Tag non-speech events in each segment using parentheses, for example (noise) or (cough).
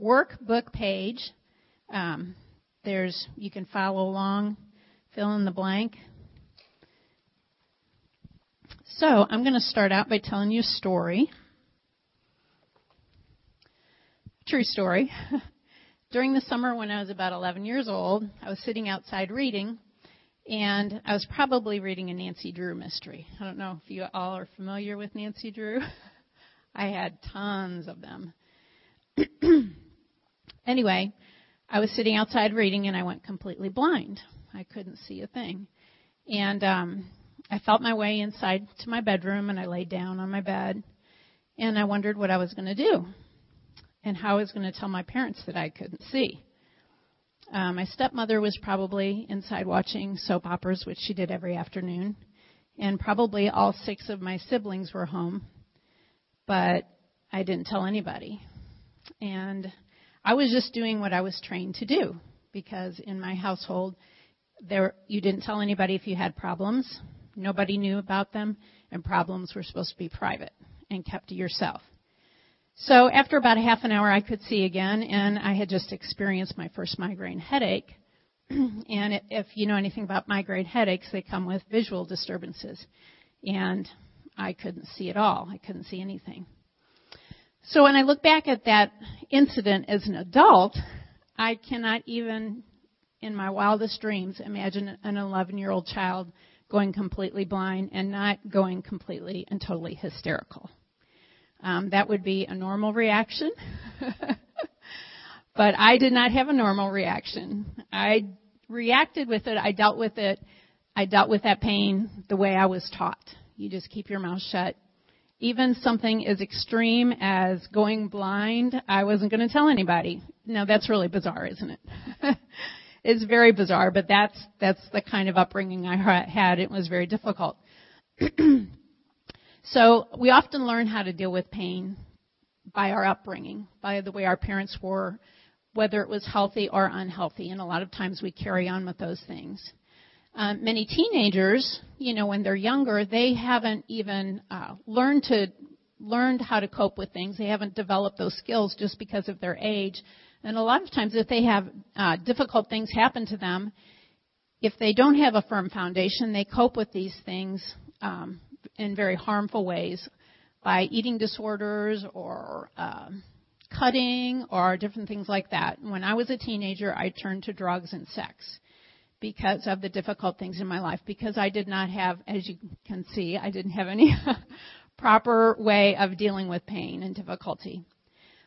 workbook page. Um, there's you can follow along, fill in the blank. So I'm going to start out by telling you a story. True story. (laughs) During the summer when I was about 11 years old, I was sitting outside reading, and I was probably reading a Nancy Drew mystery. I don't know if you all are familiar with Nancy Drew. (laughs) I had tons of them. (clears throat) anyway, I was sitting outside reading and I went completely blind. I couldn't see a thing. And um I felt my way inside to my bedroom and I laid down on my bed and I wondered what I was going to do and how I was going to tell my parents that I couldn't see. Uh, my stepmother was probably inside watching soap operas, which she did every afternoon, and probably all six of my siblings were home, but I didn't tell anybody. And I was just doing what I was trained to do because in my household, there you didn't tell anybody if you had problems. Nobody knew about them, and problems were supposed to be private and kept to yourself. So after about a half an hour, I could see again, and I had just experienced my first migraine headache. (clears throat) and if you know anything about migraine headaches, they come with visual disturbances. And I couldn't see at all. I couldn't see anything. So when I look back at that incident as an adult, I cannot even, in my wildest dreams, imagine an 11 year old child going completely blind and not going completely and totally hysterical. Um, that would be a normal reaction. (laughs) but I did not have a normal reaction. I reacted with it. I dealt with it. I dealt with that pain the way I was taught. You just keep your mouth shut. Even something as extreme as going blind, I wasn't going to tell anybody. Now that's really bizarre, isn't it? (laughs) it's very bizarre, but that's that's the kind of upbringing I had. It was very difficult. (clears throat) so we often learn how to deal with pain by our upbringing, by the way our parents were, whether it was healthy or unhealthy, and a lot of times we carry on with those things. Um, many teenagers, you know, when they're younger, they haven't even uh, learned to learned how to cope with things. They haven't developed those skills just because of their age. And a lot of times, if they have uh, difficult things happen to them, if they don't have a firm foundation, they cope with these things um, in very harmful ways by eating disorders or uh, cutting or different things like that. When I was a teenager, I turned to drugs and sex because of the difficult things in my life because I did not have, as you can see, I didn't have any (laughs) proper way of dealing with pain and difficulty.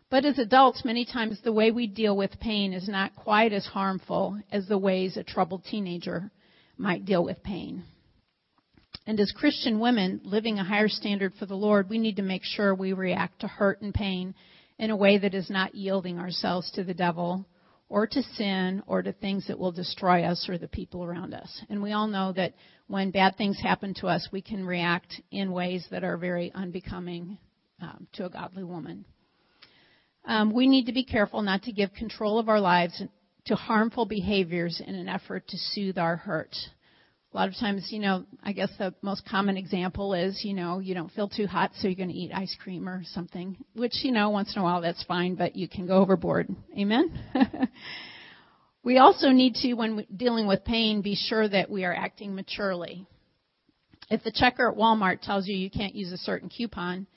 But as adults, many times the way we deal with pain is not quite as harmful as the ways a troubled teenager might deal with pain. And as Christian women living a higher standard for the Lord, we need to make sure we react to hurt and pain in a way that is not yielding ourselves to the devil or to sin or to things that will destroy us or the people around us. And we all know that when bad things happen to us, we can react in ways that are very unbecoming um, to a godly woman. Um, we need to be careful not to give control of our lives to harmful behaviors in an effort to soothe our hurt. A lot of times, you know, I guess the most common example is, you know, you don't feel too hot, so you're going to eat ice cream or something, which, you know, once in a while that's fine, but you can go overboard. Amen? (laughs) we also need to, when dealing with pain, be sure that we are acting maturely. If the checker at Walmart tells you you can't use a certain coupon,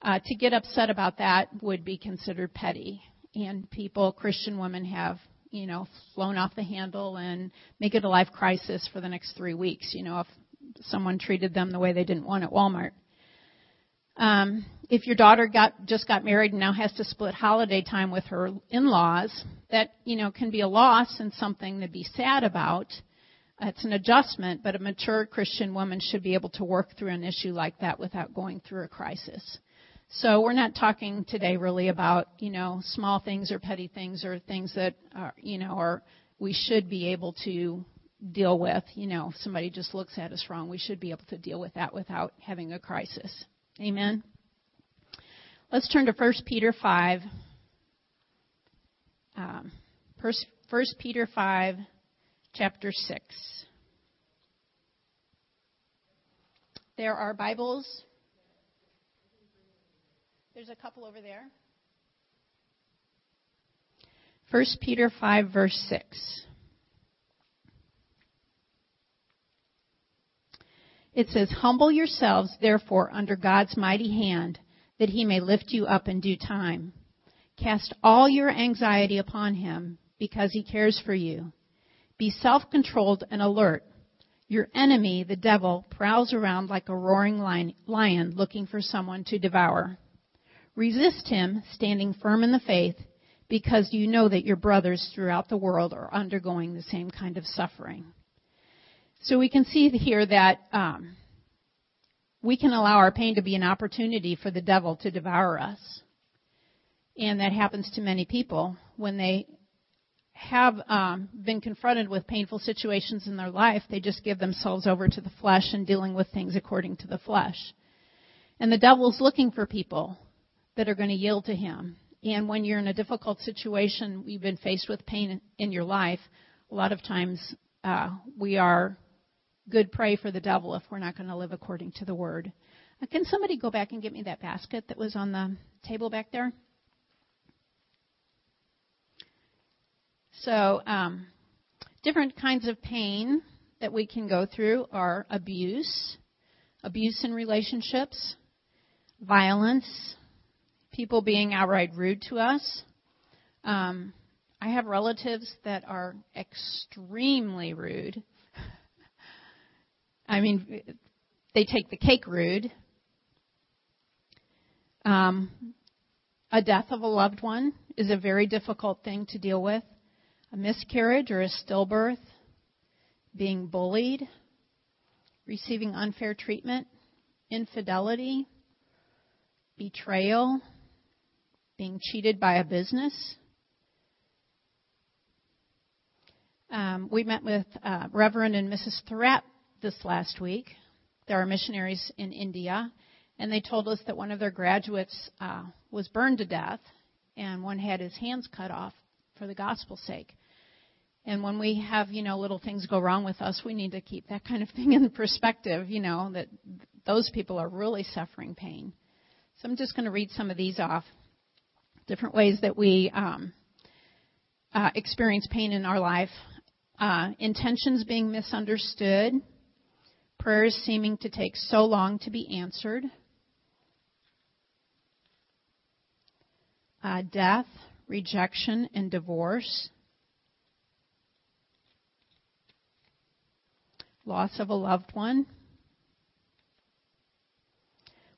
uh, to get upset about that would be considered petty. And people, Christian women, have, you know, flown off the handle and make it a life crisis for the next three weeks, you know, if someone treated them the way they didn't want at Walmart. Um, if your daughter got just got married and now has to split holiday time with her in-laws, that you know can be a loss and something to be sad about. It's an adjustment, but a mature Christian woman should be able to work through an issue like that without going through a crisis. So we're not talking today really about, you know, small things or petty things or things that are, you know, are we should be able to deal with. You know, if somebody just looks at us wrong, we should be able to deal with that without having a crisis. Amen. Let's turn to 1 Peter 5. Um, 1 Peter 5, chapter 6. There are Bibles There's a couple over there. 1 Peter 5, verse 6. It says, Humble yourselves, therefore, under God's mighty hand, that he may lift you up in due time. Cast all your anxiety upon him, because he cares for you. Be self-controlled and alert. Your enemy, the devil, prowls around like a roaring lion looking for someone to devour. Resist him, standing firm in the faith, because you know that your brothers throughout the world are undergoing the same kind of suffering. So we can see here that um, we can allow our pain to be an opportunity for the devil to devour us. And that happens to many people when they have um, been confronted with painful situations in their life, they just give themselves over to the flesh and dealing with things according to the flesh. And the devil's looking for people that are going to yield to him. And when you're in a difficult situation, you've been faced with pain in your life, a lot of times uh, we are good prey for the devil if we're not going to live according to the word. Uh, can somebody go back and get me that basket that was on the table back there? So, um, different kinds of pain that we can go through are abuse, abuse in relationships, violence, people being outright rude to us. Um, I have relatives that are extremely rude (laughs) I mean, they take the cake rude. Um, a death of a loved one is a very difficult thing to deal with. A miscarriage or a stillbirth, being bullied, receiving unfair treatment, infidelity, betrayal, being cheated by a business. Um, we met with uh, Reverend and Mrs. Thurett this last week. There are missionaries in India, and they told us that one of their graduates uh, was burned to death, and one had his hands cut off for the gospel's sake. And when we have, you know, little things go wrong with us, we need to keep that kind of thing in perspective, you know, that those people are really suffering pain. So I'm just going to read some of these off. Different ways that we um, uh, experience pain in our life. Uh, intentions being misunderstood, prayers seeming to take so long to be answered, uh, death, rejection, and divorce, loss of a loved one.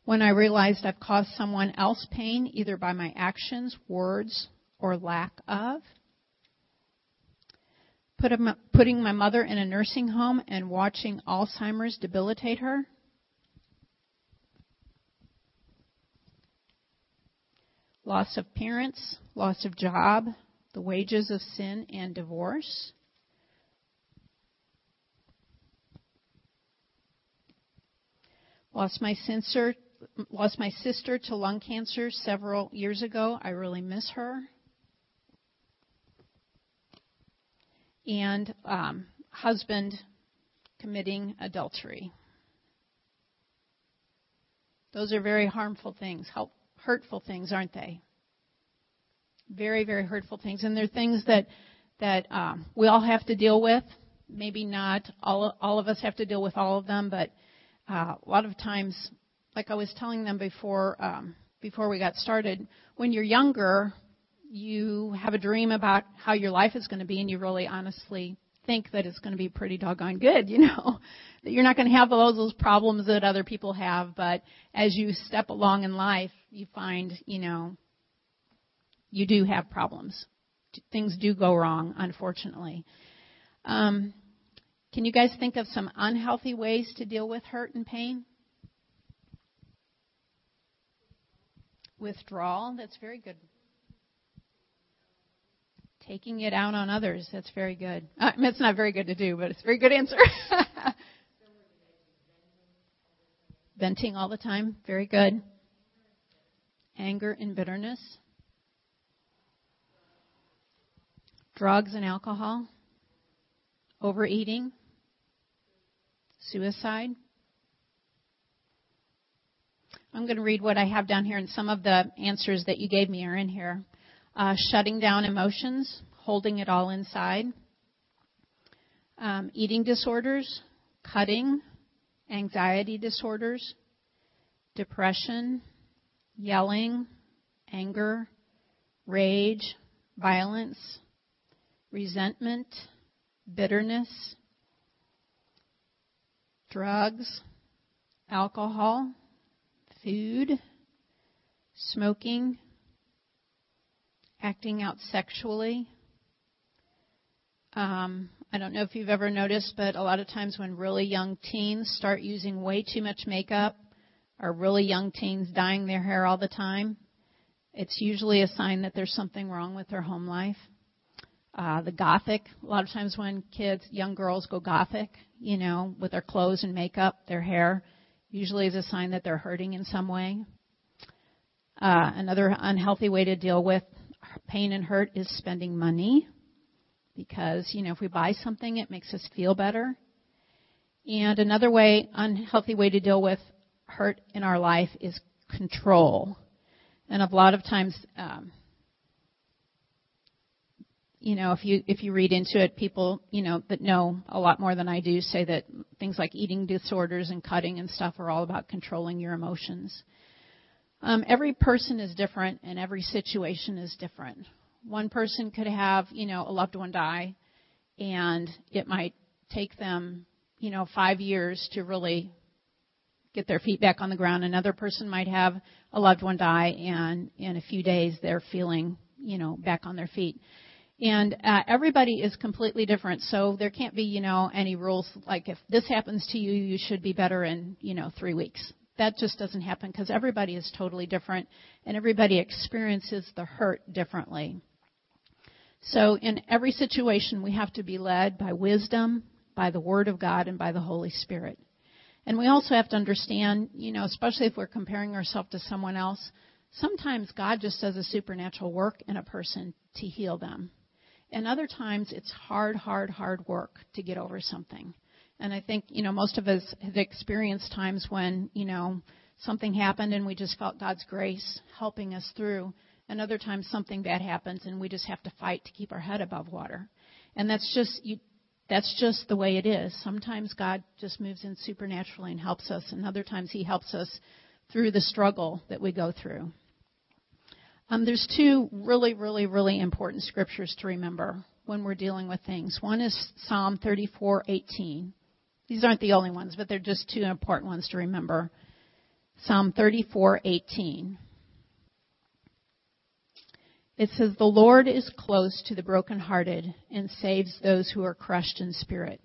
When I realized I've caused someone else pain, either by my actions, words, or lack of putting my mother in a nursing home and watching Alzheimer's debilitate her? Loss of parents, loss of job, the wages of sin and divorce. Lost my sister, lost my sister to lung cancer several years ago. I really miss her. and um, husband committing adultery. Those are very harmful things, hurtful things, aren't they? Very, very hurtful things, and they're things that that um, we all have to deal with. Maybe not all all of us have to deal with all of them, but uh, a lot of times, like I was telling them before um, before we got started, when you're younger, you have a dream about how your life is going to be and you really honestly think that it's going to be pretty doggone good, (laughs) you know, that you're not going to have all those problems that other people have, but as you step along in life, you find, you know, you do have problems. Things do go wrong, unfortunately. Um, can you guys think of some unhealthy ways to deal with hurt and pain? Withdrawal, that's very good Taking it out on others. That's very good. (laughs) Uh, it's not very good to do, but it's a very good answer. (laughs) Venting all the time. Very good. Anger and bitterness. Drugs and alcohol. Overeating. Suicide. I'm going to read what I have down here, and some of the answers that you gave me are in here. uh, shutting down emotions, holding it all inside, um, eating disorders, cutting, anxiety disorders, depression, yelling, anger, rage, violence, resentment, bitterness, drugs, alcohol, food, smoking, acting out sexually. Um, I don't know if you've ever noticed, but a lot of times when really young teens start using way too much makeup, or really young teens dyeing their hair all the time, it's usually a sign that there's something wrong with their home life. Uh, the gothic, a lot of times when kids, young girls go gothic, you know, with their clothes and makeup, their hair, usually is a sign that they're hurting in some way. Uh, another unhealthy way to deal with pain and hurt is spending money because, you know, if we buy something, it makes us feel better. And another way, unhealthy way to deal with hurt in our life is control. And a lot of times, um, you know, if you if you read into it, people you know that know a lot more than I do say that things like eating disorders and cutting and stuff are all about controlling your emotions. Um, every person is different, and every situation is different. One person could have you know a loved one die, and it might take them you know five years to really get their feet back on the ground. Another person might have a loved one die, and in a few days they're feeling you know back on their feet and uh, everybody is completely different, so there can't be, you know, any rules like if this happens to you, you should be better in, you know, three weeks. That just doesn't happen because everybody is totally different and everybody experiences the hurt differently. So in every situation, we have to be led by wisdom, by the Word of God, and by the Holy Spirit. And we also have to understand, you know, especially if we're comparing ourselves to someone else, sometimes God just does a supernatural work in a person to heal them. And other times it's hard, hard, hard work to get over something. And I think, you know, most of us have experienced times when, you know, something happened and we just felt God's grace helping us through. And other times something bad happens and we just have to fight to keep our head above water. And that's just, you, that's just the way it is. Sometimes God just moves in supernaturally and helps us, and other times He helps us through the struggle that we go through. Um, there's two really, really, really important scriptures to remember when we're dealing with things. One is Psalm 34:18. These aren't the only ones, but they're just two important ones to remember. Psalm 34:18. It says, "The Lord is close to the brokenhearted and saves those who are crushed in spirit."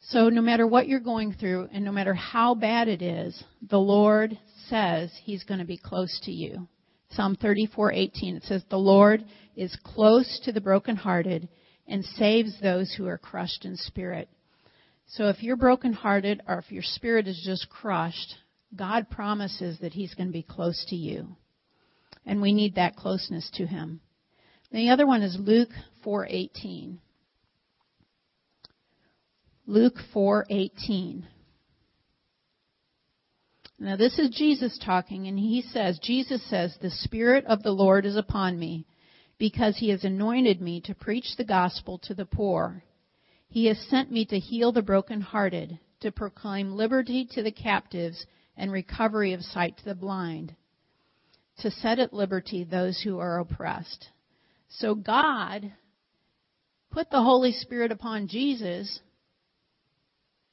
So no matter what you're going through and no matter how bad it is, the Lord says he's going to be close to you. Psalm 34:18 it says the Lord is close to the brokenhearted and saves those who are crushed in spirit. So if you're brokenhearted or if your spirit is just crushed, God promises that he's going to be close to you. And we need that closeness to him. The other one is Luke 4:18. Luke 4:18. Now this is Jesus talking and he says, Jesus says, the Spirit of the Lord is upon me because he has anointed me to preach the gospel to the poor. He has sent me to heal the brokenhearted, to proclaim liberty to the captives and recovery of sight to the blind, to set at liberty those who are oppressed. So God put the Holy Spirit upon Jesus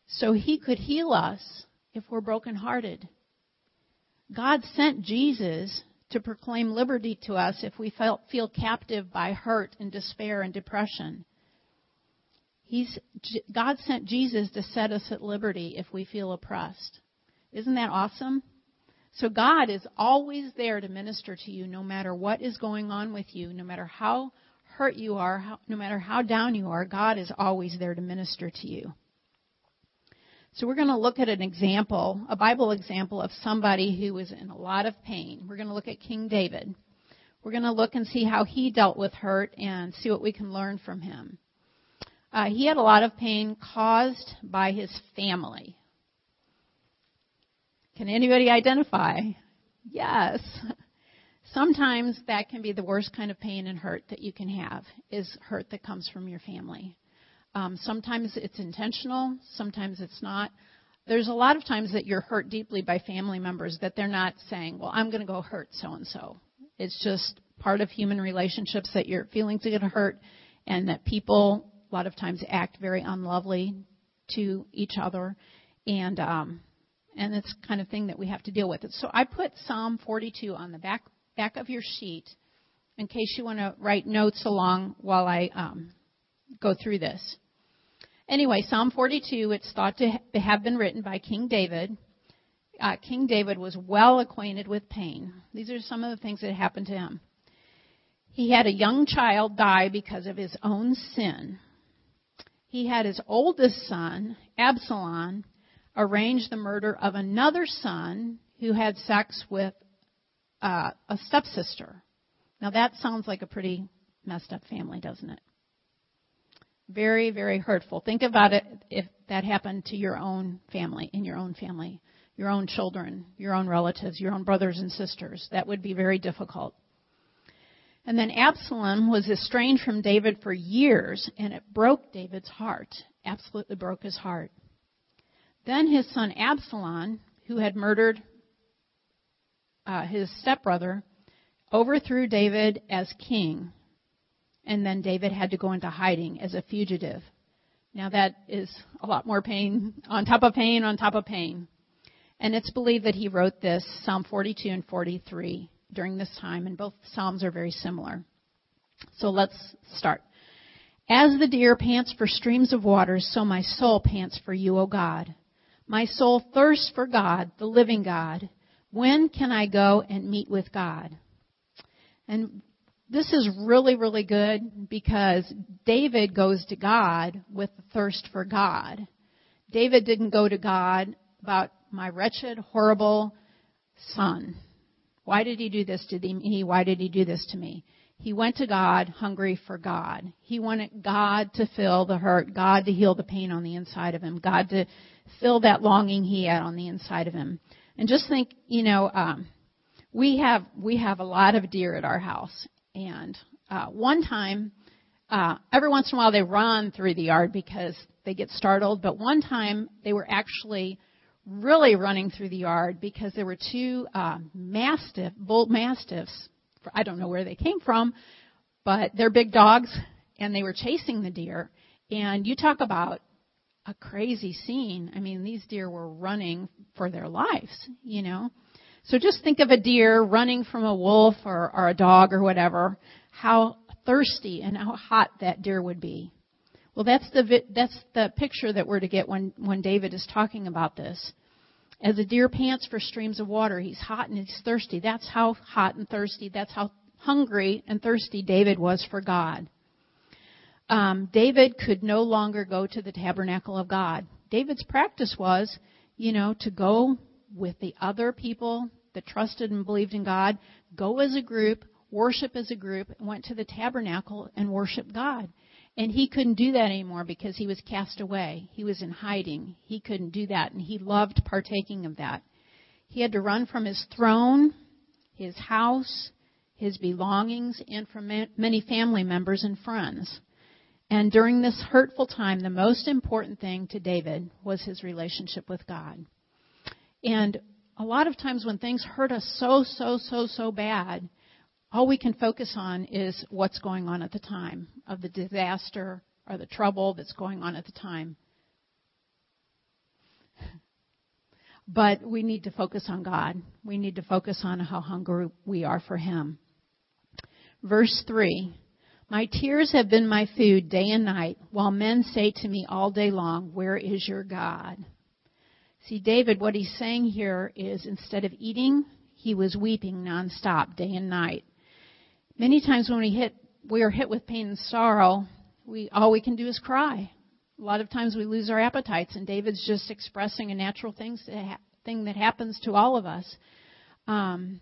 so he could heal us if we're brokenhearted. God sent Jesus to proclaim liberty to us if we felt, feel captive by hurt and despair and depression. He's, God sent Jesus to set us at liberty if we feel oppressed. Isn't that awesome? So God is always there to minister to you no matter what is going on with you, no matter how hurt you are, how, no matter how down you are, God is always there to minister to you. So we're going to look at an example, a Bible example of somebody who was in a lot of pain. We're going to look at King David. We're going to look and see how he dealt with hurt and see what we can learn from him. Uh, he had a lot of pain caused by his family. Can anybody identify? Yes. (laughs) sometimes that can be the worst kind of pain and hurt that you can have is hurt that comes from your family. Um, sometimes it's intentional, sometimes it's not. There's a lot of times that you're hurt deeply by family members that they're not saying, "Well, I'm going to go hurt so and so." It's just part of human relationships that your feelings to hurt, and that people a lot of times act very unlovely to each other, and um, and it's kind of thing that we have to deal with. So I put Psalm 42 on the back back of your sheet in case you want to write notes along while I um, go through this. Anyway, Psalm 42, it's thought to have been written by King David. Uh, King David was well acquainted with pain. These are some of the things that happened to him. He had a young child die because of his own sin. He had his oldest son, Absalom, arrange the murder of another son who had sex with uh, a stepsister. Now that sounds like a pretty messed up family, doesn't it? Very, very hurtful. Think about it if that happened to your own family, in your own family, your own children, your own relatives, your own brothers and sisters. That would be very difficult. And then Absalom was estranged from David for years, and it broke David's heart. Absolutely broke his heart. Then his son Absalom, who had murdered uh, his stepbrother, overthrew David as king, and then David had to go into hiding as a fugitive. Now that is a lot more pain on top of pain on top of pain. And it's believed that he wrote this, Psalm 42 and 43, during this time, and both Psalms are very similar. So let's start. As the deer pants for streams of water, so my soul pants for you, O God. My soul thirsts for God, the living God. When can I go and meet with God? And this is really, really good because David goes to God with the thirst for God. David didn't go to God about my wretched, horrible son. Why did he do this to me? Why did he do this to me? He went to God hungry for God. He wanted God to fill the hurt, God to heal the pain on the inside of him, God to fill that longing he had on the inside of him. And just think, you know, um, we have we have a lot of deer at our house, and uh, one time, uh, every once in a while they run through the yard because they get startled. But one time they were actually really running through the yard because there were two uh, mastiff, bull mastiffs. I don't know where they came from, but they're big dogs, and they were chasing the deer. And you talk about a crazy scene. I mean, these deer were running for their lives, you know. So just think of a deer running from a wolf or, or a dog or whatever, how thirsty and how hot that deer would be. Well, that's the that's the picture that we're to get when when David is talking about this. As a deer pants for streams of water, he's hot and he's thirsty. That's how hot and thirsty. That's how hungry and thirsty David was for God um, David could no longer go to the tabernacle of God. David's practice was, you know, to go with the other people that trusted and believed in God, go as a group, worship as a group, went to the tabernacle and worship God. And he couldn't do that anymore because he was cast away. He was in hiding. He couldn't do that, and he loved partaking of that. He had to run from his throne, his house, his belongings, and from many family members and friends. And during this hurtful time, the most important thing to David was his relationship with God. And a lot of times when things hurt us so, so, so, so bad, all we can focus on is what's going on at the time of the disaster or the trouble that's going on at the time. But we need to focus on God. We need to focus on how hungry we are for Him. Verse 3 my tears have been my food day and night, while men say to me all day long, Where is your God? See, David, what he's saying here is instead of eating, he was weeping nonstop, day and night. Many times when we hit, we are hit with pain and sorrow, we, all we can do is cry. A lot of times we lose our appetites, and David's just expressing a natural thing, thing that happens to all of us. Um,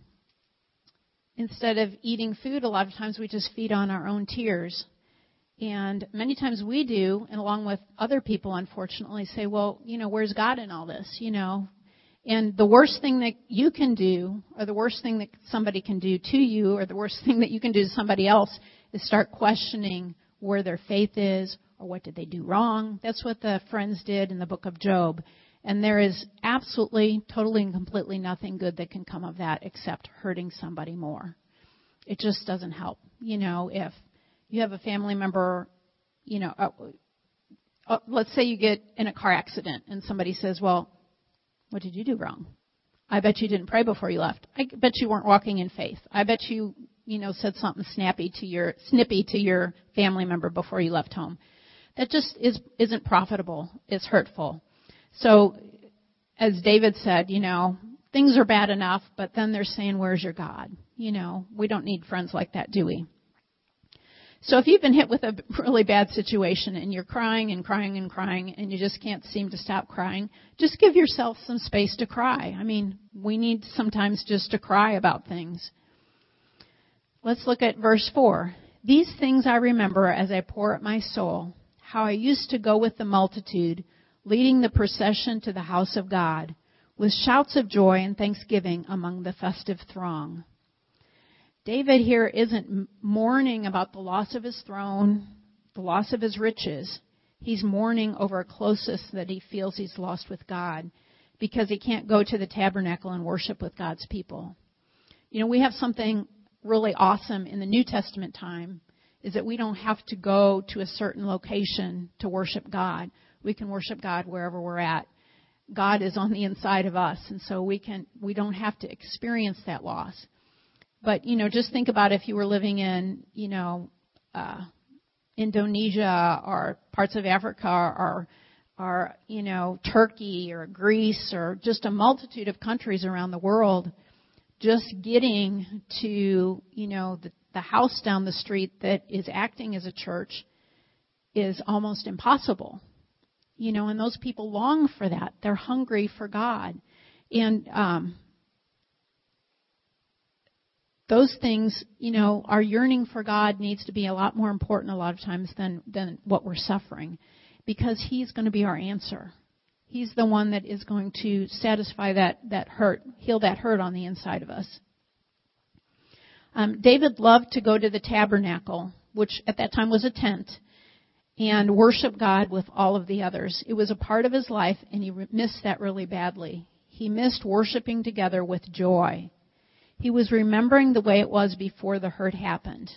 instead of eating food, a lot of times we just feed on our own tears. And many times we do, and along with other people, unfortunately, say, well, you know, where's God in all this? You know, And the worst thing that you can do, or the worst thing that somebody can do to you, or the worst (laughs) thing that you can do to somebody else, is start questioning where their faith is, or what did they do wrong. That's what the friends did in the book of Job. And there is absolutely, totally, and completely nothing good that can come of that except hurting somebody more. It just doesn't help. You know, if you have a family member, you know, uh, uh, let's say you get in a car accident and somebody says, well, what did you do wrong? I bet you didn't pray before you left. I bet you weren't walking in faith. I bet you, you know, said something snappy to your, snippy to your family member before you left home. That just is, isn't profitable. It's hurtful. So, as David said, you know, things are bad enough, but then they're saying, where's your God? You know, we don't need friends like that, do we? So if you've been hit with a really bad situation and you're crying and crying and crying and you just can't seem to stop crying, just give yourself some space to cry. I mean, we need sometimes just to cry about things. Let's look at verse 4. These things I remember as I pour out my soul, how I used to go with the multitude, leading the procession to the house of God, with shouts of joy and thanksgiving among the festive throng. David here isn't mourning about the loss of his throne, the loss of his riches. He's mourning over a closeness that he feels he's lost with God because he can't go to the tabernacle and worship with God's people. You know, we have something really awesome in the New Testament time is that we don't have to go to a certain location to worship God. We can worship God wherever we're at. God is on the inside of us, and so we can we don't have to experience that loss. But you know, just think about if you were living in you know uh, Indonesia or parts of Africa or or you know Turkey or Greece or just a multitude of countries around the world. Just getting to you know the, the house down the street that is acting as a church is almost impossible. You know, and those people long for that. They're hungry for God. And um, those things, you know, our yearning for God needs to be a lot more important a lot of times than, than what we're suffering because He's going to be our answer. He's the one that is going to satisfy that, that hurt, heal that hurt on the inside of us. Um, David loved to go to the tabernacle, which at that time was a tent, and worship God with all of the others. It was a part of his life, and he missed that really badly. He missed worshiping together with joy. He was remembering the way it was before the hurt happened.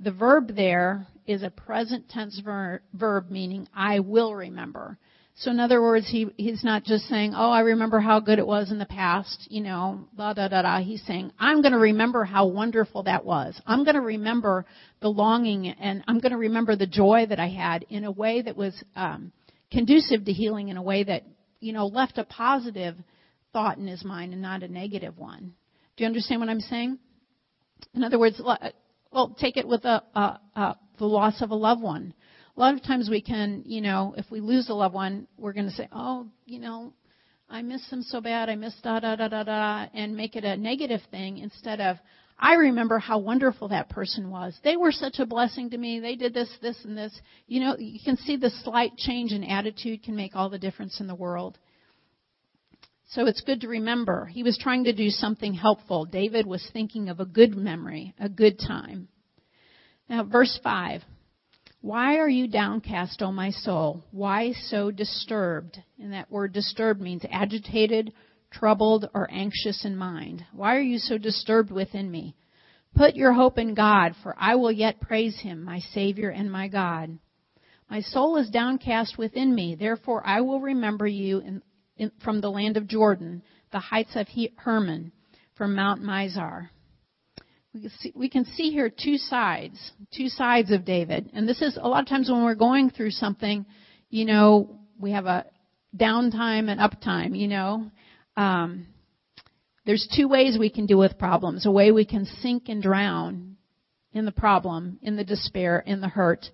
The verb there is a present tense ver- verb meaning I will remember. So in other words, he, he's not just saying, oh, I remember how good it was in the past, you know, da da da da. He's saying, I'm going to remember how wonderful that was. I'm going to remember the longing and I'm going to remember the joy that I had in a way that was um, conducive to healing in a way that, you know, left a positive thought in his mind and not a negative one. Do you understand what I'm saying? In other words, well, take it with a, a, a, the loss of a loved one. A lot of times we can, you know, if we lose a loved one, we're going to say, oh, you know, I miss them so bad, I miss da da da da da, and make it a negative thing instead of, I remember how wonderful that person was. They were such a blessing to me. They did this, this, and this. You know, you can see the slight change in attitude can make all the difference in the world. So it's good to remember. He was trying to do something helpful. David was thinking of a good memory, a good time. Now, verse 5. Why are you downcast, O my soul? Why so disturbed? And that word disturbed means agitated, troubled, or anxious in mind. Why are you so disturbed within me? Put your hope in God, for I will yet praise him, my Savior and my God. My soul is downcast within me, therefore I will remember you in, in, from the land of Jordan, the heights of Hermon, from Mount Mizar. We can, see, we can see here two sides, two sides of David. And this is a lot of times when we're going through something, you know, we have a downtime and uptime, you know. Um, there's two ways we can deal with problems. A way we can sink and drown in the problem, in the despair, in the hurt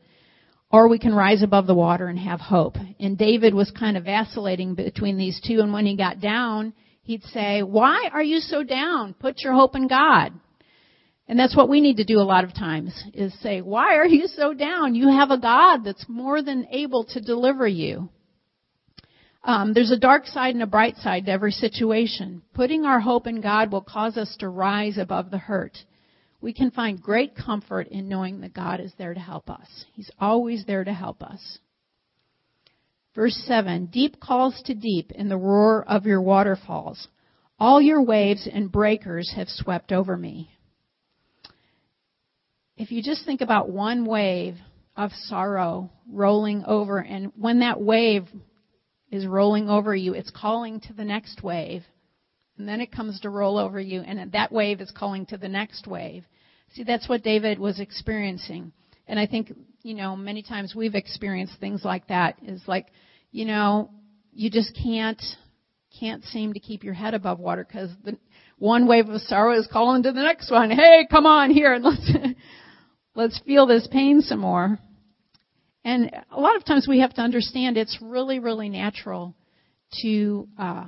or we can rise above the water and have hope. And David was kind of vacillating between these two, and when he got down, he'd say, Why are you so down? Put your hope in God. And that's what we need to do a lot of times, is say, Why are you so down? You have a God that's more than able to deliver you. Um, there's a dark side and a bright side to every situation. Putting our hope in God will cause us to rise above the hurt. We can find great comfort in knowing that God is there to help us. He's always there to help us. Verse 7 Deep calls to deep in the roar of your waterfalls. All your waves and breakers have swept over me. If you just think about one wave of sorrow rolling over, and when that wave is rolling over you, it's calling to the next wave. And then it comes to roll over you, and that wave is calling to the next wave. See, that's what David was experiencing. And I think, you know, many times we've experienced things like that. Is like, you know, you just can't, can't seem to keep your head above water because the one wave of sorrow is calling to the next one. Hey, come on here and (laughs) let's, let's feel this pain some more. And a lot of times we have to understand it's really, really natural to uh,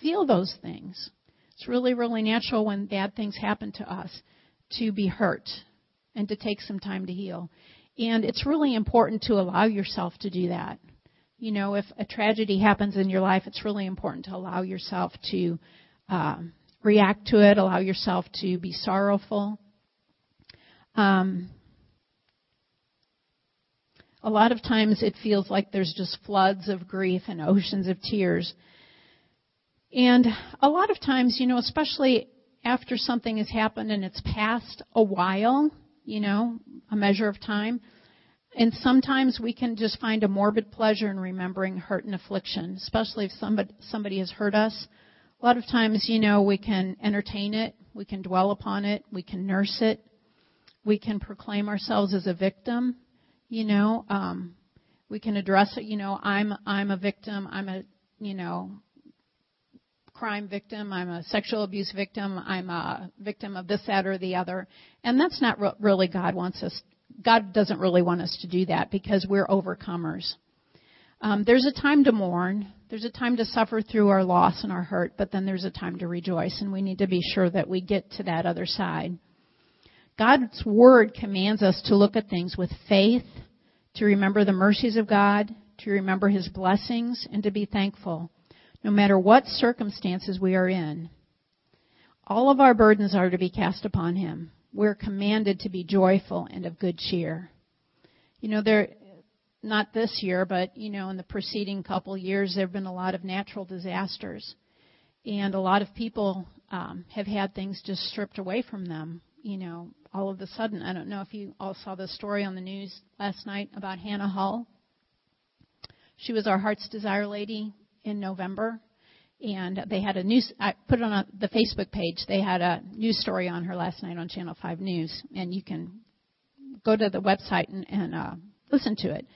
feel those things. It's really, really natural when bad things happen to us to be hurt and to take some time to heal. And it's really important to allow yourself to do that. You know, if a tragedy happens in your life, it's really important to allow yourself to uh, react to it, allow yourself to be sorrowful. Um, a lot of times it feels like there's just floods of grief and oceans of tears. And a lot of times, you know, especially after something has happened and it's passed a while, you know, a measure of time, and sometimes we can just find a morbid pleasure in remembering hurt and affliction, especially if somebody, somebody has hurt us. A lot of times, you know, we can entertain it, we can dwell upon it, we can nurse it, we can proclaim ourselves as a victim, you know, um, we can address it. You know, I'm I'm a victim. I'm a you know crime victim. I'm a sexual abuse victim. I'm a victim of this, that, or the other. And that's not re- really God wants us. God doesn't really want us to do that because we're overcomers. Um, there's a time to mourn. There's a time to suffer through our loss and our hurt, but then there's a time to rejoice, and we need to be sure that we get to that other side. God's Word commands us to look at things with faith, to remember the mercies of God, to remember His blessings, and to be thankful, no matter what circumstances we are in. All of our burdens are to be cast upon Him. We're commanded to be joyful and of good cheer. You know, there, not this year, but, you know, in the preceding couple years, there have been a lot of natural disasters. And a lot of people um, have had things just stripped away from them. You know, all of a sudden. I don't know if you all saw the story on the news last night about Hannah Hull. She was our Heart's Desire lady in November, and they had a news. I put it on a, the Facebook page. They had a news story on her last night on Channel Five News, and you can go to the website and, and uh, listen to it.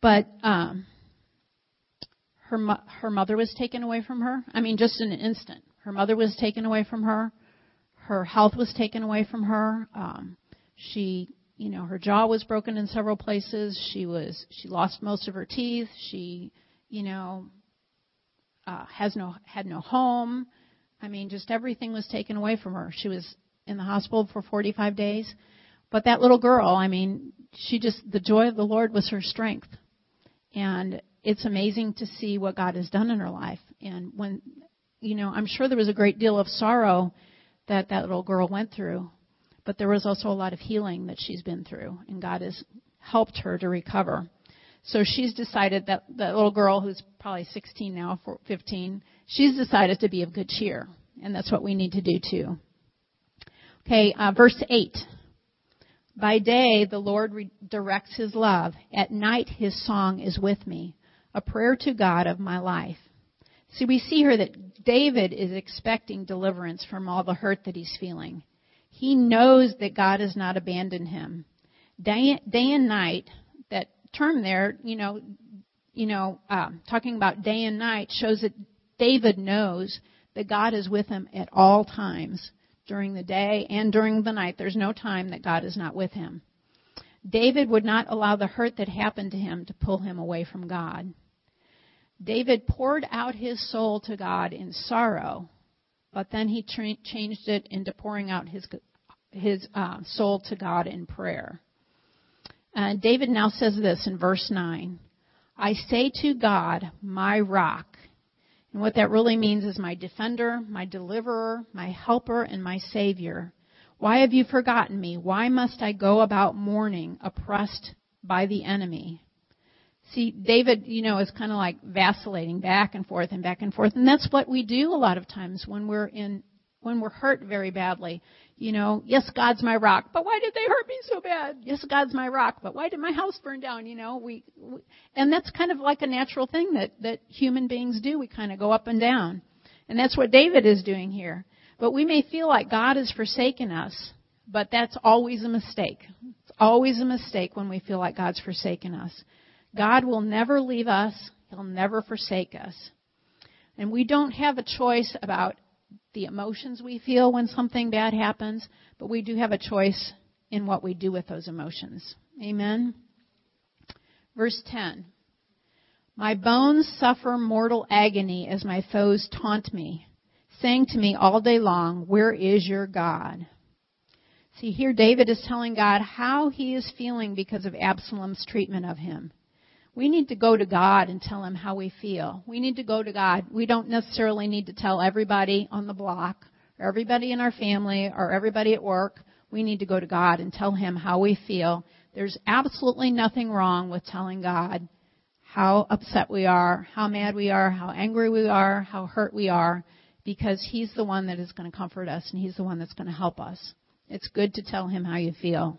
But um, her mo- her mother was taken away from her. I mean, just in an instant, her mother was taken away from her her health was taken away from her. Um, she, you know, her jaw was broken in several places. She was, she lost most of her teeth. She, you know, uh, has no, had no home. I mean, just everything was taken away from her. She was in the hospital for 45 days. But that little girl, I mean, she just, the joy of the Lord was her strength. And it's amazing to see what God has done in her life. And when, you know, I'm sure there was a great deal of sorrow that that little girl went through, but there was also a lot of healing that she's been through, and God has helped her to recover. So she's decided that that little girl who's probably 16 now, 15, she's decided to be of good cheer, and that's what we need to do too. Okay, uh, verse 8. By day the Lord directs his love. At night his song is with me, a prayer to God of my life. See, we see here that David is expecting deliverance from all the hurt that he's feeling. He knows that God has not abandoned him. Day, day and night, that term there, you know, you know, um, talking about day and night shows that David knows that God is with him at all times during the day and during the night. There's no time that God is not with him. David would not allow the hurt that happened to him to pull him away from God. David poured out his soul to God in sorrow, but then he tra- changed it into pouring out his his uh, soul to God in prayer. Uh, David now says this in verse 9 I say to God, my rock. And what that really means is my defender, my deliverer, my helper, and my savior. Why have you forgotten me? Why must I go about mourning, oppressed by the enemy? See, David, you know, is kind of like vacillating back and forth and back and forth. And that's what we do a lot of times when we're in, when we're hurt very badly. You know, yes, God's my rock, but why did they hurt me so bad? Yes, God's my rock, but why did my house burn down? You know, we, we and that's kind of like a natural thing that, that human beings do. We kind of go up and down. And that's what David is doing here. But we may feel like God has forsaken us, but that's always a mistake. It's always a mistake when we feel like God's forsaken us. God will never leave us. He'll never forsake us. And we don't have a choice about the emotions we feel when something bad happens, but we do have a choice in what we do with those emotions. Amen. Verse 10. My bones suffer mortal agony as my foes taunt me, saying to me all day long, Where is your God? See, here David is telling God how he is feeling because of Absalom's treatment of him we need to go to God and tell him how we feel. We need to go to God. We don't necessarily need to tell everybody on the block or everybody in our family or everybody at work. We need to go to God and tell him how we feel. There's absolutely nothing wrong with telling God how upset we are, how mad we are, how angry we are, how hurt we are, because He's the one that is going to comfort us and He's the one that's going to help us. It's good to tell Him how you feel.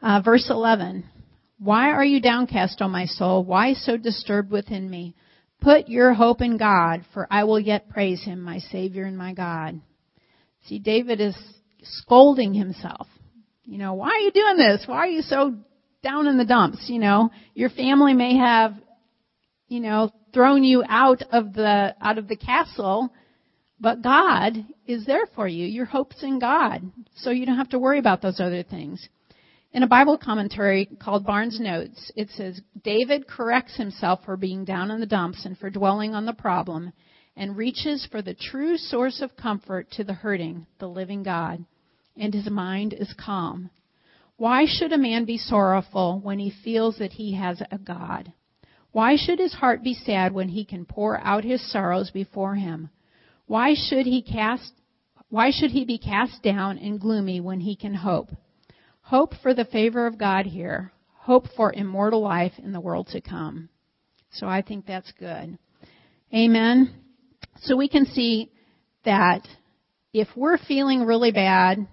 Uh, verse 11. Why are you downcast, O my soul? Why so disturbed within me? Put your hope in God, for I will yet praise him, my Savior and my God. See, David is scolding himself. You know, why are you doing this? Why are you so down in the dumps? You know, your family may have, you know, thrown you out of the, out of the castle, but God is there for you. Your hope's in God. So you don't have to worry about those other things. In a Bible commentary called Barnes Notes, it says, David corrects himself for being down in the dumps and for dwelling on the problem and reaches for the true source of comfort to the hurting, the living God, and his mind is calm. Why should a man be sorrowful when he feels that he has a God? Why should his heart be sad when he can pour out his sorrows before him? Why should he cast why should he be cast down and gloomy when he can hope? Hope for the favor of God here. Hope for immortal life in the world to come. So I think that's good. Amen. So we can see that if we're feeling really bad,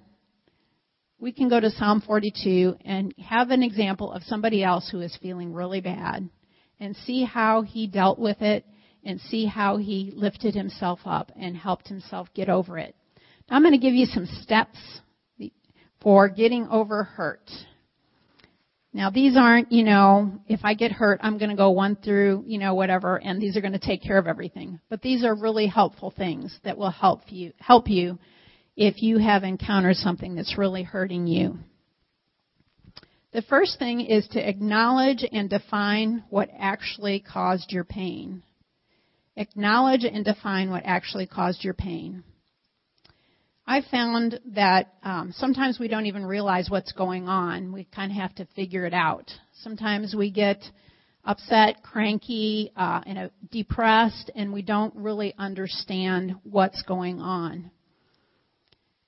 we can go to Psalm 42 and have an example of somebody else who is feeling really bad and see how he dealt with it and see how he lifted himself up and helped himself get over it. Now I'm going to give you some steps for getting over hurt. Now these aren't, you know, if I get hurt, I'm going to go one through, you know, whatever, and these are going to take care of everything. But these are really helpful things that will help you, help you if you have encountered something that's really hurting you. The first thing is to acknowledge and define what actually caused your pain. Acknowledge and define what actually caused your pain. I found that um, sometimes we don't even realize what's going on. We kind of have to figure it out. Sometimes we get upset, cranky, uh, and depressed, and we don't really understand what's going on.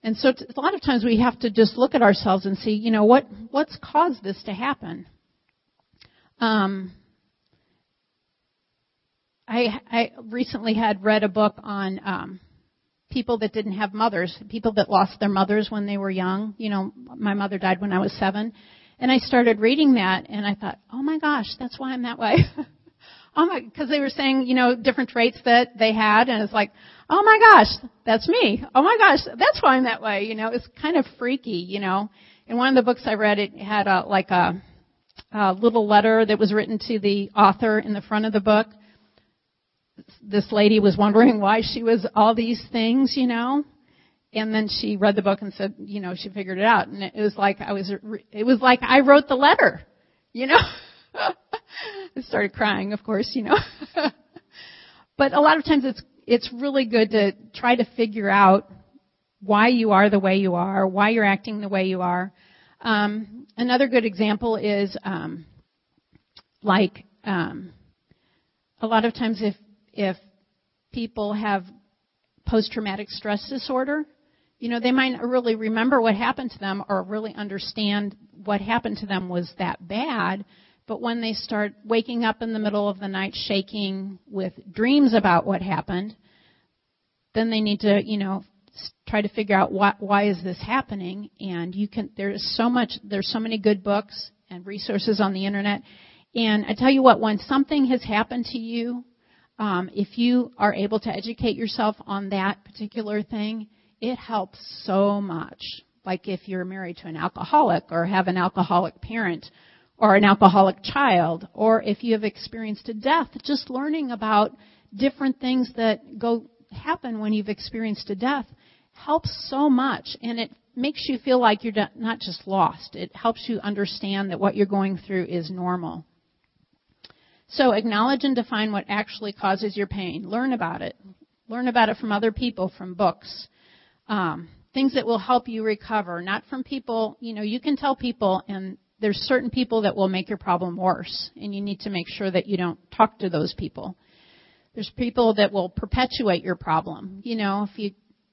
And so a lot of times we have to just look at ourselves and see, you know, what what's caused this to happen. Um, I, I recently had read a book on um, people that didn't have mothers, people that lost their mothers when they were young. You know, my mother died when I was seven. And I started reading that and I thought, oh my gosh, that's why I'm that way. (laughs) oh my, cause they were saying, you know, different traits that they had and it's like, oh my gosh, that's me. Oh my gosh, that's why I'm that way. You know, it's kind of freaky, you know. In one of the books I read, it had a, like a, a little letter that was written to the author in the front of the book this lady was wondering why she was all these things, you know. And then she read the book and said, you know, she figured it out. And it was like I was, it was like I wrote the letter, you know. (laughs) I started crying, of course, you know. (laughs) but a lot of times it's, it's really good to try to figure out why you are the way you are, why you're acting the way you are. Um, another good example is, um, like um, a lot of times if if people have post-traumatic stress disorder, you know, they might not really remember what happened to them or really understand what happened to them was that bad. But when they start waking up in the middle of the night shaking with dreams about what happened, then they need to, you know, try to figure out why, why is this happening. And you can, there's so much, there's so many good books and resources on the internet. And I tell you what, when something has happened to you, um, if you are able to educate yourself on that particular thing, it helps so much. Like if you're married to an alcoholic or have an alcoholic parent or an alcoholic child, or if you have experienced a death, just learning about different things that go happen when you've experienced a death helps so much and it makes you feel like you're not just lost. It helps you understand that what you're going through is normal. So acknowledge and define what actually causes your pain. Learn about it. Learn about it from other people, from books. Um, things that will help you recover, not from people, you know, you can tell people and there's certain people that will make your problem worse and you need to make sure that you don't talk to those people. There's people that will perpetuate your problem. You know, if you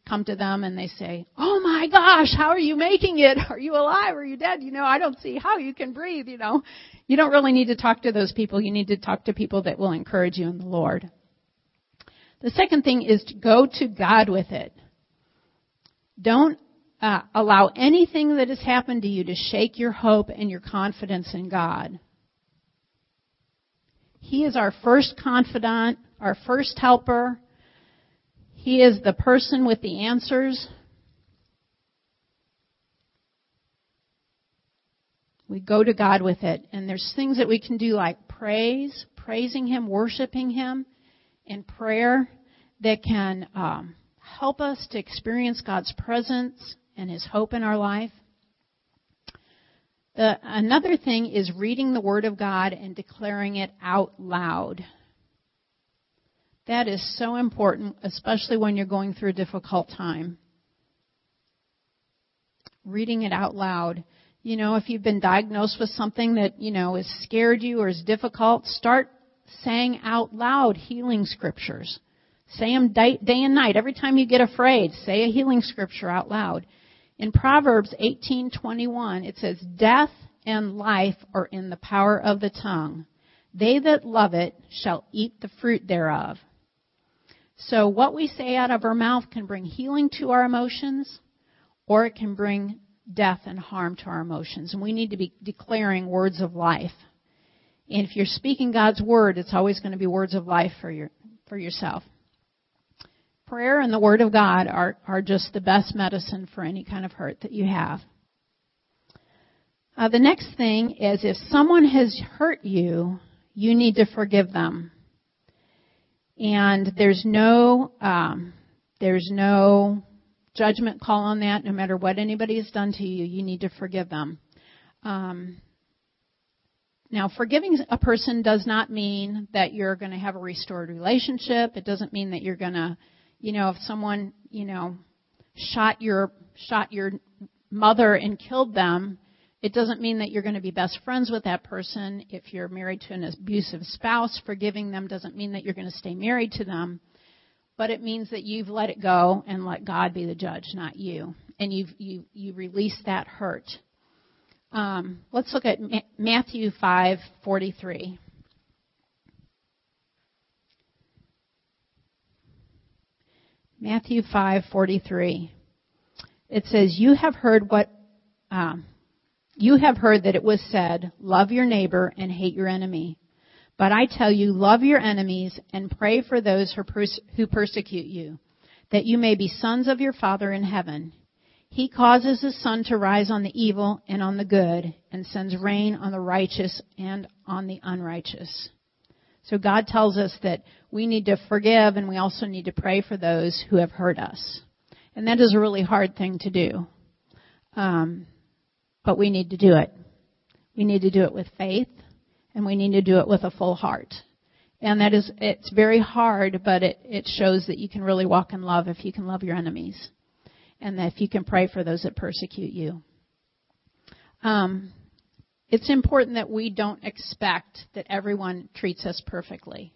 come to them and they say, "Oh my gosh, how are you making it? (laughs) Are you alive? Are you dead? You know, I don't see how you can breathe." You know, you don't really need to talk to those people. You need to talk to people that will encourage you in the Lord. The second thing is to go to God with it. Don't uh, allow anything that has happened to you to shake your hope and your confidence in God. He is our first confidant, our first helper, he is the person with the answers. We go to God with it. And there's things that we can do like praise, praising Him, worshiping Him, and prayer that can um, help us to experience God's presence and His hope in our life. The, another thing is reading the Word of God and declaring it out loud. That is so important, especially when you're going through a difficult time. Reading it out loud. You know, if you've been diagnosed with something that, you know, has scared you or is difficult, start saying out loud healing scriptures. Say them day, day and night. Every time you get afraid, say a healing scripture out loud. In Proverbs 18:21, it says, "Death and life are in the power of the tongue. They that love it shall eat the fruit thereof." So what we say out of our mouth can bring healing to our emotions or it can bring death and harm to our emotions. And we need to be declaring words of life. And if you're speaking God's word, it's always going to be words of life for your for yourself. Prayer and the word of God are, are just the best medicine for any kind of hurt that you have. Uh, the next thing is if someone has hurt you, you need to forgive them and there's no um, there's no judgment call on that. No matter what anybody has done to you, you need to forgive them. Um, now, forgiving a person does not mean that you're going to have a restored relationship. It doesn't mean that you're going to, you know, if someone, you know, shot your shot your mother and killed them, it doesn't mean that you're going to be best friends with that person. If you're married to an abusive spouse, forgiving them doesn't mean that you're going to stay married to them. But it means that you've let it go and let God be the judge, not you. And you've, you, you release that hurt. Um, let's look at Matthew 5:43. Matthew 5:43. It says, "You have heard what um, you have heard that it was said, love your neighbor and hate your enemy. But I tell you, love your enemies and pray for those who persecute you, that you may be sons of your Father in heaven. He causes his sun to rise on the evil and on the good, and sends rain on the righteous and on the unrighteous. So God tells us that we need to forgive and we also need to pray for those who have hurt us. And that is a really hard thing to do. Um, but we need to do it. We need to do it with faith and we need to do it with a full heart. And that is, it's very hard, but it, it shows that you can really walk in love if you can love your enemies. And that if you can pray for those that persecute you. Um, it's important that we don't expect that everyone treats us perfectly.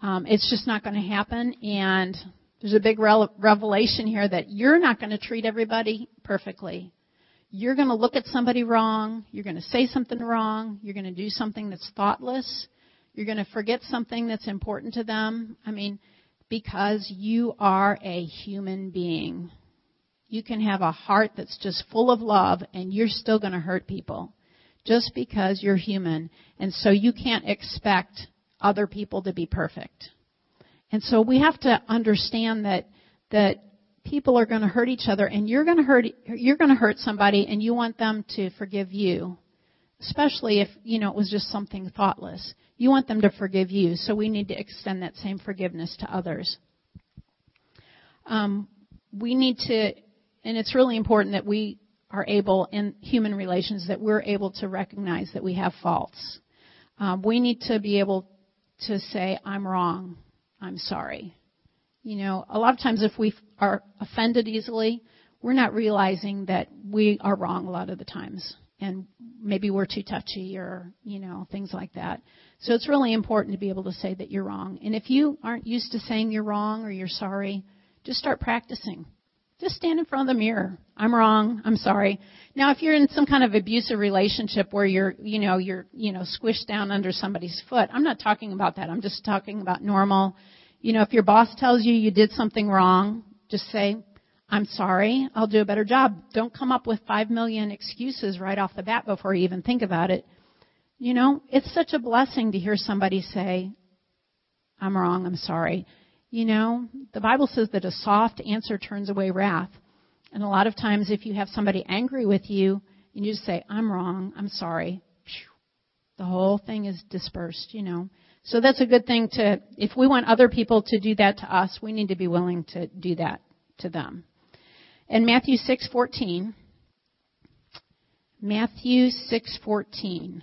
Um, it's just not going to happen, and there's a big revelation here that you're not going to treat everybody perfectly. You're going to look at somebody wrong. You're going to say something wrong. You're going to do something that's thoughtless. You're going to forget something that's important to them. I mean, because you are a human being. You can have a heart that's just full of love and you're still going to hurt people just because you're human. And so you can't expect other people to be perfect. And so we have to understand that, that people are going to hurt each other and you're going to hurt, you're going to hurt somebody and you want them to forgive you. Especially if, you know, it was just something thoughtless. You want them to forgive you, so we need to extend that same forgiveness to others. Um, we need to, and it's really important that we are able in human relations that we're able to recognize that we have faults. Um, we need to be able to say, I'm wrong. I'm sorry. You know, a lot of times if we are offended easily, we're not realizing that we are wrong a lot of the times. And maybe we're too touchy or, you know, things like that. So it's really important to be able to say that you're wrong. And if you aren't used to saying you're wrong or you're sorry, just start practicing. Just stand in front of the mirror. I'm wrong. I'm sorry. Now, if you're in some kind of abusive relationship where you're, you know, you're, you know, squished down under somebody's foot, I'm not talking about that. I'm just talking about normal. You know, if your boss tells you you did something wrong, just say, I'm sorry. I'll do a better job. Don't come up with five million excuses right off the bat before you even think about it. You know, it's such a blessing to hear somebody say, I'm wrong. I'm sorry. You know, the Bible says that a soft answer turns away wrath. And a lot of times, if you have somebody angry with you, and you just say, I'm wrong, I'm sorry, the whole thing is dispersed, you know. So that's a good thing to, if we want other people to do that to us, we need to be willing to do that to them. And Matthew 6:14, Matthew 6:14.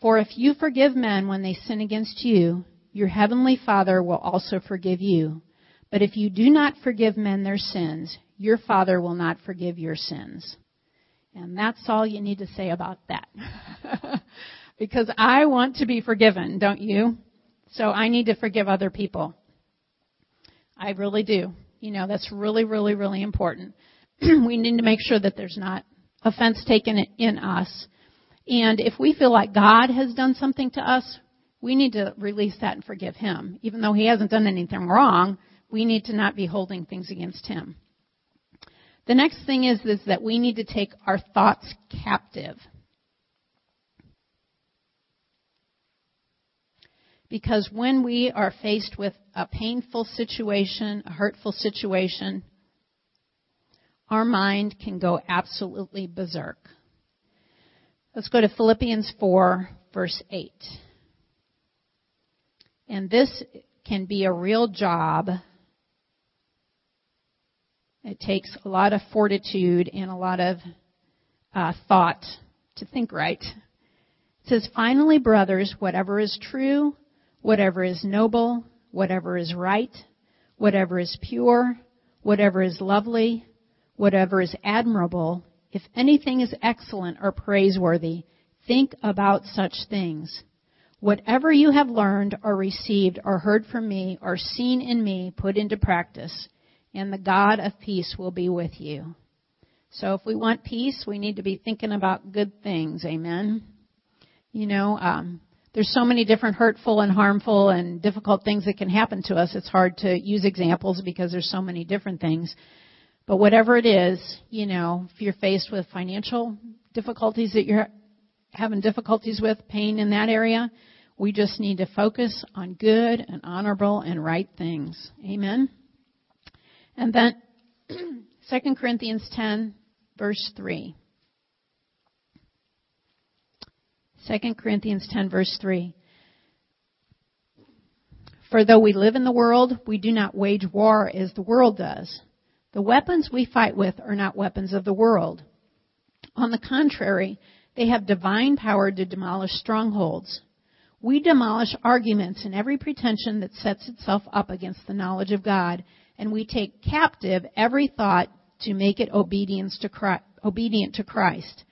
For if you forgive men when they sin against you, your heavenly Father will also forgive you. But if you do not forgive men their sins, your Father will not forgive your sins. And that's all you need to say about that. (laughs) because I want to be forgiven, don't you? So I need to forgive other people. I really do. You know, that's really, really, really important. (clears throat) we need to make sure that there's not offense taken in us. And if we feel like God has done something to us, we need to release that and forgive him. Even though he hasn't done anything wrong, we need to not be holding things against him. The next thing is, is that we need to take our thoughts captive. Because when we are faced with a painful situation, a hurtful situation, our mind can go absolutely berserk. Let's go to Philippians 4, verse 8. And this can be a real job. It takes a lot of fortitude and a lot of uh, thought to think right. It says, finally, brothers, whatever is true, whatever is noble, whatever is right, whatever is pure, whatever is lovely, whatever is admirable, if anything is excellent or praiseworthy, think about such things. Whatever you have learned or received or heard from me or seen in me, put into practice, and the God of peace will be with you. So if we want peace, we need to be thinking about good things. Amen. You know, um, there's so many different hurtful and harmful and difficult things that can happen to us. It's hard to use examples because there's so many different things. But whatever it is, you know, if you're faced with financial difficulties that you're having difficulties with, pain in that area, we just need to focus on good and honorable and right things. Amen. And then (clears throat) 2 Corinthians 10 verse 3. 2 Corinthians 10 verse 3. For though we live in the world, we do not wage war as the world does. The weapons we fight with are not weapons of the world. On the contrary, they have divine power to demolish strongholds. We demolish arguments and every pretension that sets itself up against the knowledge of God, and we take captive every thought to make it obedient to Christ.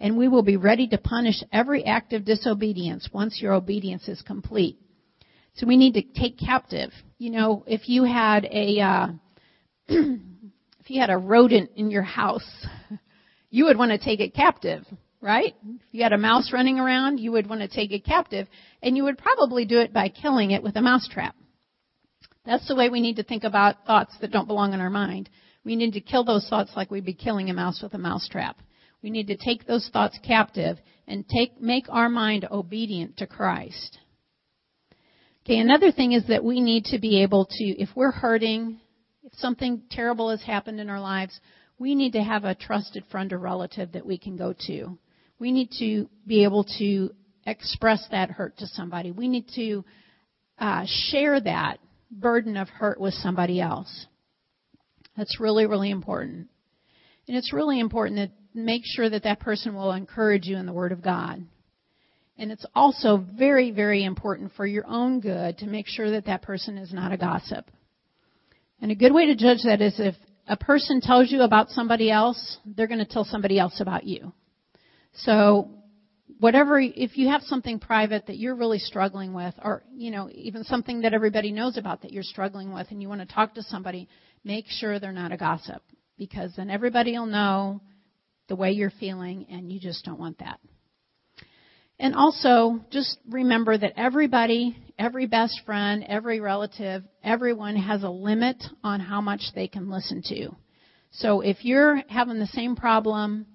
And we will be ready to punish every act of disobedience once your obedience is complete. So we need to take captive. You know, if you had a uh, (clears throat) if you had a rodent in your house, (laughs) you would want to take it captive, right? If you had a mouse running around, you would want to take it captive, and you would probably do it by killing it with a mousetrap. That's the way we need to think about thoughts that don't belong in our mind. We need to kill those thoughts like we'd be killing a mouse with a mousetrap. We need to take those thoughts captive and take, make our mind obedient to Christ. Okay, another thing is that we need to be able to, if we're hurting, if something terrible has happened in our lives, we need to have a trusted friend or relative that we can go to. We need to be able to express that hurt to somebody. We need to uh, share that burden of hurt with somebody else. That's really, really important. And it's really important to make sure that that person will encourage you in the Word of God. And it's also very, very important for your own good to make sure that that person is not a gossip. And a good way to judge that is if a person tells you about somebody else, they're going to tell somebody else about you. So whatever, if you have something private that you're really struggling with, or, you know, even something that everybody knows about that you're struggling with and you want to talk to somebody, make sure they're not a gossip. Because then everybody will know the way you're feeling and you just don't want that. And also, just remember that everybody, every best friend, every relative, everyone has a limit on how much they can listen to. So if you're having the same problem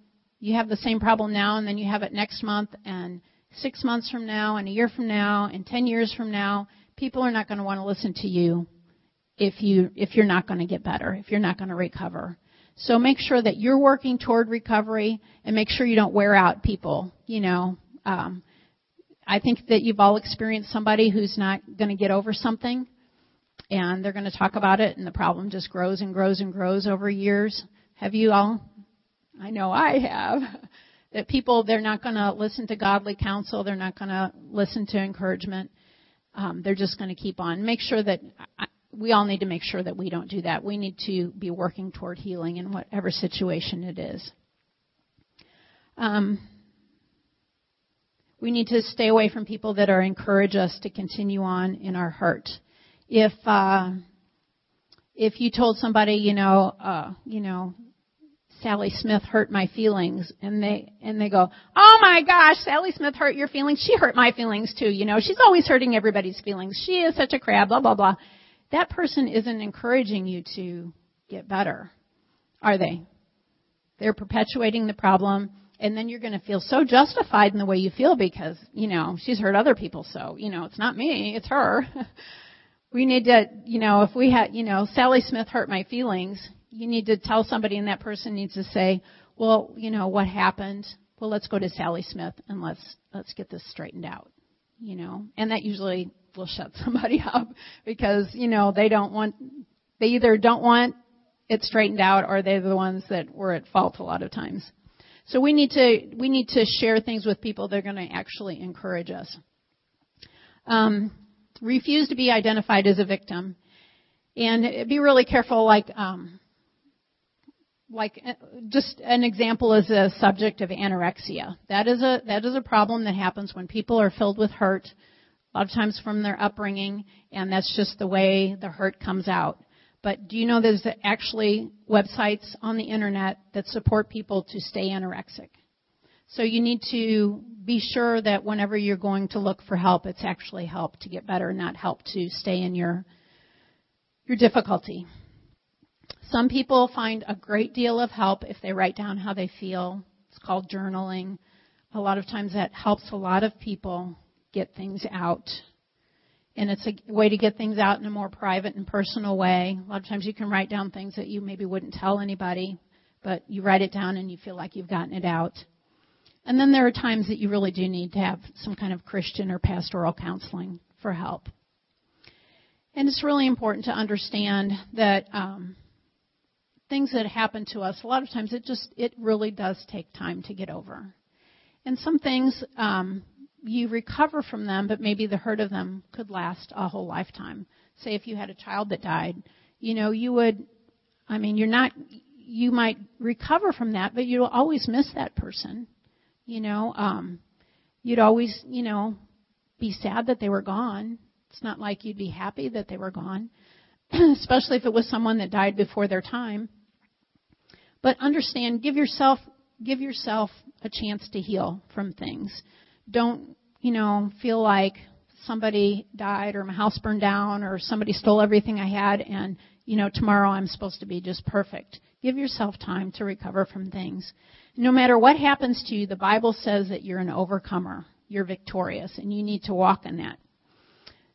you have the same problem now and then you have it next month and six months from now and a year from now and ten years from now, people are not going to want to listen to you if you if you're not going to get better, if you're not going to recover. So make sure that you're working toward recovery and make sure you don't wear out people. You know, um, I think that you've all experienced somebody who's not going to get over something, and they're going to talk about it, and the problem just grows and grows and grows over years. Have you all I know I have, (laughs) that people, they're not going to listen to godly counsel. They're not going to listen to encouragement. Um, they're just going to keep on. Make sure that I, we all need to make sure that we don't do that. We need to be working toward healing in whatever situation it is. Um, we need to stay away from people that are encourage us to continue on in our hurt. If uh, if you told somebody, you know, uh, you know, Sally Smith hurt my feelings and they and they go, "Oh my gosh, Sally Smith hurt your feelings. She hurt my feelings too. You know, she's always hurting everybody's feelings. She is such a crab, blah blah blah." That person isn't encouraging you to get better. Are they? They're perpetuating the problem and then you're going to feel so justified in the way you feel because, you know, she's hurt other people so, you know, it's not me, it's her. (laughs) we need to, you know, if we had, you know, Sally Smith hurt my feelings, you need to tell somebody and that person needs to say, well, you know, what happened? Well, let's go to Sally Smith and let's, let's get this straightened out, you know, and that usually will shut (laughs) somebody up because, you know, they don't want, they either don't want it straightened out or they're the ones that were at fault a lot of times. So we need to, we need to share things with people that are going to actually encourage us. Um, refuse to be identified as a victim. And be really careful, like, um, like uh, just an example is a subject of anorexia. That is a that is a problem that happens when people are filled with hurt, a lot of times from their upbringing, and that's just the way the hurt comes out. But do you know there's actually websites on the internet that support people to stay anorexic? So you need to be sure that whenever you're going to look for help, it's actually help to get better, not help to stay in your your difficulty. Some people find a great deal of help if they write down how they feel. It's called journaling. A lot of times that helps a lot of people get things out. And it's a way to get things out in a more private and personal way. A lot of times you can write down things that you maybe wouldn't tell anybody, but you write it down and you feel like you've gotten it out. And then there are times that you really do need to have some kind of Christian or pastoral counseling for help. And it's really important to understand that um, things that happen to us, a lot of times it just, it really does take time to get over. And some things, um, you recover from them, but maybe the hurt of them could last a whole lifetime. Say if you had a child that died, you know, you would, I mean, you're not, you might recover from that, but you'll always miss that person. You know, um, you'd always, you know, be sad that they were gone. It's not like you'd be happy that they were gone, (clears throat) especially if it was someone that died before their time. But understand, give yourself give yourself a chance to heal from things. Don't, you know, feel like somebody died or my house burned down or somebody stole everything I had and, you know, tomorrow I'm supposed to be just perfect. Give yourself time to recover from things. No matter what happens to you, the Bible says that you're an overcomer. You're victorious and you need to walk in that.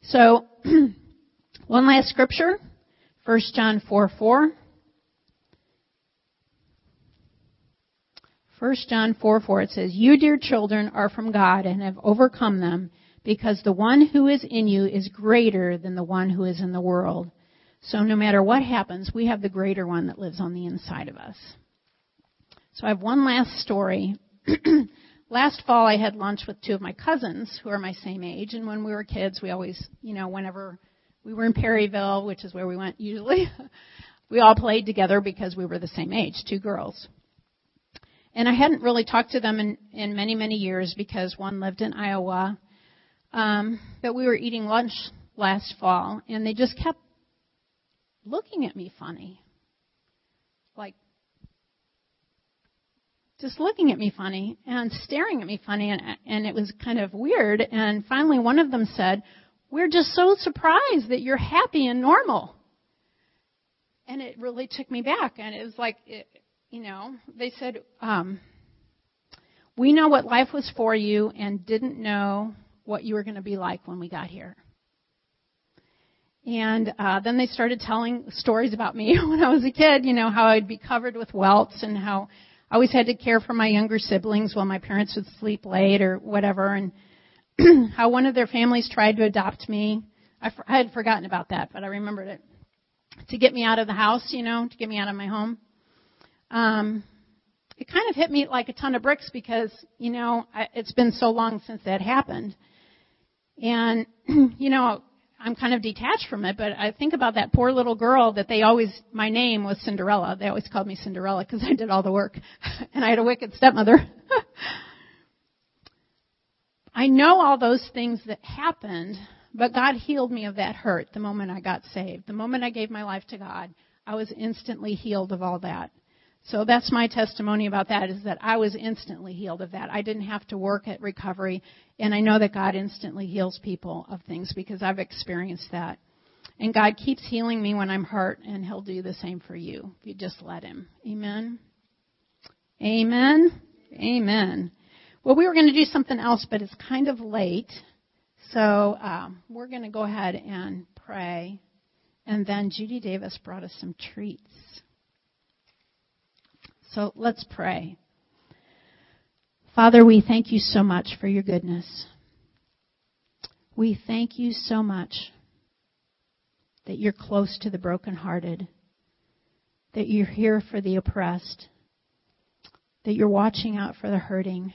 So, (clears throat) one last scripture, 1 John 4 4. 1 John 4 4, it says, You, dear children, are from God and have overcome them, because the one who is in you is greater than the one who is in the world. So no matter what happens, we have the greater one that lives on the inside of us. So I have one last story. (clears throat) last fall I had lunch with two of my cousins who are my same age, and when we were kids, we always, you know, whenever we were in Perryville, which is where we went usually, (laughs) we all played together because we were the same age, two girls. And I hadn't really talked to them in, in many, many years because one lived in Iowa. Um, but we were eating lunch last fall, and they just kept looking at me funny. Like, just looking at me funny and staring at me funny, and, and it was kind of weird. And finally, one of them said, We're just so surprised that you're happy and normal. And it really took me back. And it was like, it, you know, they said, um, we know what life was for you and didn't know what you were going to be like when we got here. And uh, then they started telling stories about me (laughs) when I was a kid, you know, how I'd be covered with welts and how I always had to care for my younger siblings while my parents would sleep late or whatever, and (clears throat) how one of their families tried to adopt me. I, I had forgotten about that, but I remembered it. To get me out of the house, you know, to get me out of my home um, it kind of hit me like a ton of bricks because, you know, I, it's been so long since that happened. And, (clears throat) you know, I'm kind of detached from it, but I think about that poor little girl that they always, my name was Cinderella. They always called me Cinderella because I did all the work. (laughs) and I had a wicked stepmother. (laughs) I know all those things that happened, but God healed me of that hurt the moment I got saved. The moment I gave my life to God, I was instantly healed of all that. So that's my testimony about that is that I was instantly healed of that. I didn't have to work at recovery and I know that God instantly heals people of things because I've experienced that. And God keeps healing me when I'm hurt and he'll do the same for you if you just let him. Amen. Amen. Amen. Well, we were going to do something else, but it's kind of late. So um, we're going to go ahead and pray. And then Judy Davis brought us some treats. So let's pray. Father, we thank you so much for your goodness. We thank you so much that you're close to the brokenhearted, that you're here for the oppressed, that you're watching out for the hurting,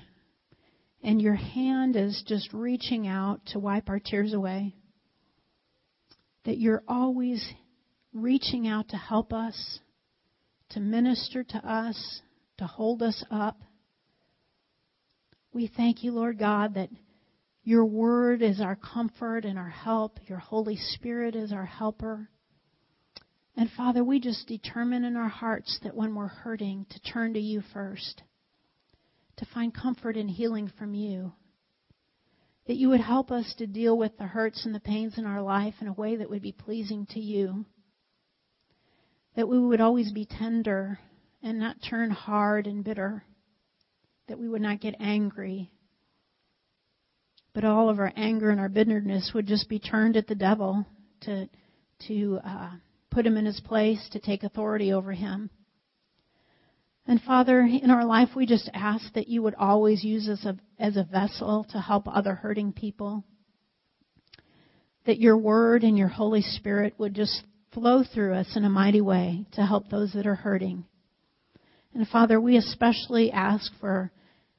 and your hand is just reaching out to wipe our tears away, that you're always reaching out to help us to minister to us, to hold us up. We thank you, Lord God, that your word is our comfort and our help. Your Holy Spirit is our helper. And Father, we just determine in our hearts that when we're hurting, to turn to you first, to find comfort and healing from you. That you would help us to deal with the hurts and the pains in our life in a way that would be pleasing to you that we would always be tender and not turn hard and bitter, that we would not get angry, but all of our anger and our bitterness would just be turned at the devil to to uh, put him in his place, to take authority over him. And Father, in our life, we just ask that you would always use us as a vessel to help other hurting people. That your word and your Holy Spirit would just flow through us in a mighty way to help those that are hurting. And Father, we especially ask for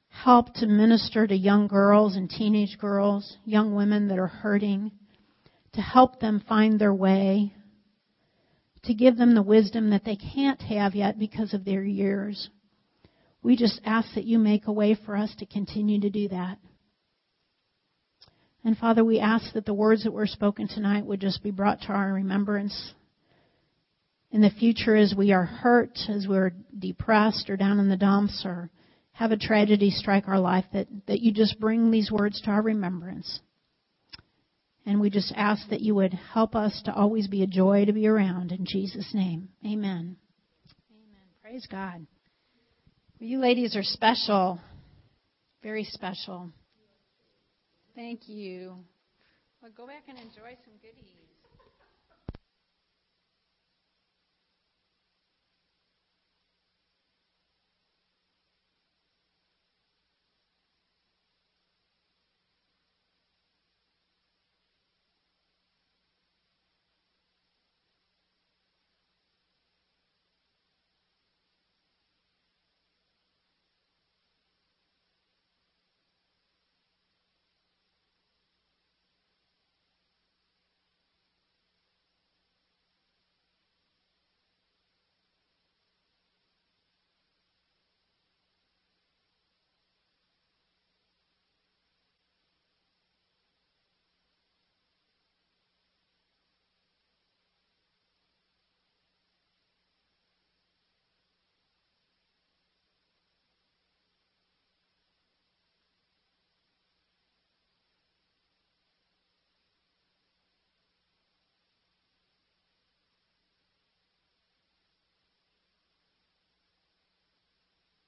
help to minister to young girls and teenage girls, young women that are hurting, to help them find their way, to give them the wisdom that they can't have yet because of their years. We just ask that you make a way for us to continue to do that. And Father, we ask that the words that were spoken tonight would just be brought to our remembrance in the future as we are hurt, as we're depressed or down in the dumps or have a tragedy strike our life, that, that you just bring these words to our remembrance. And we just ask that you would help us to always be a joy to be around. In Jesus' name, amen. Amen. Praise God. You ladies are special. Very special. Thank you. Well, go back and enjoy some goodies.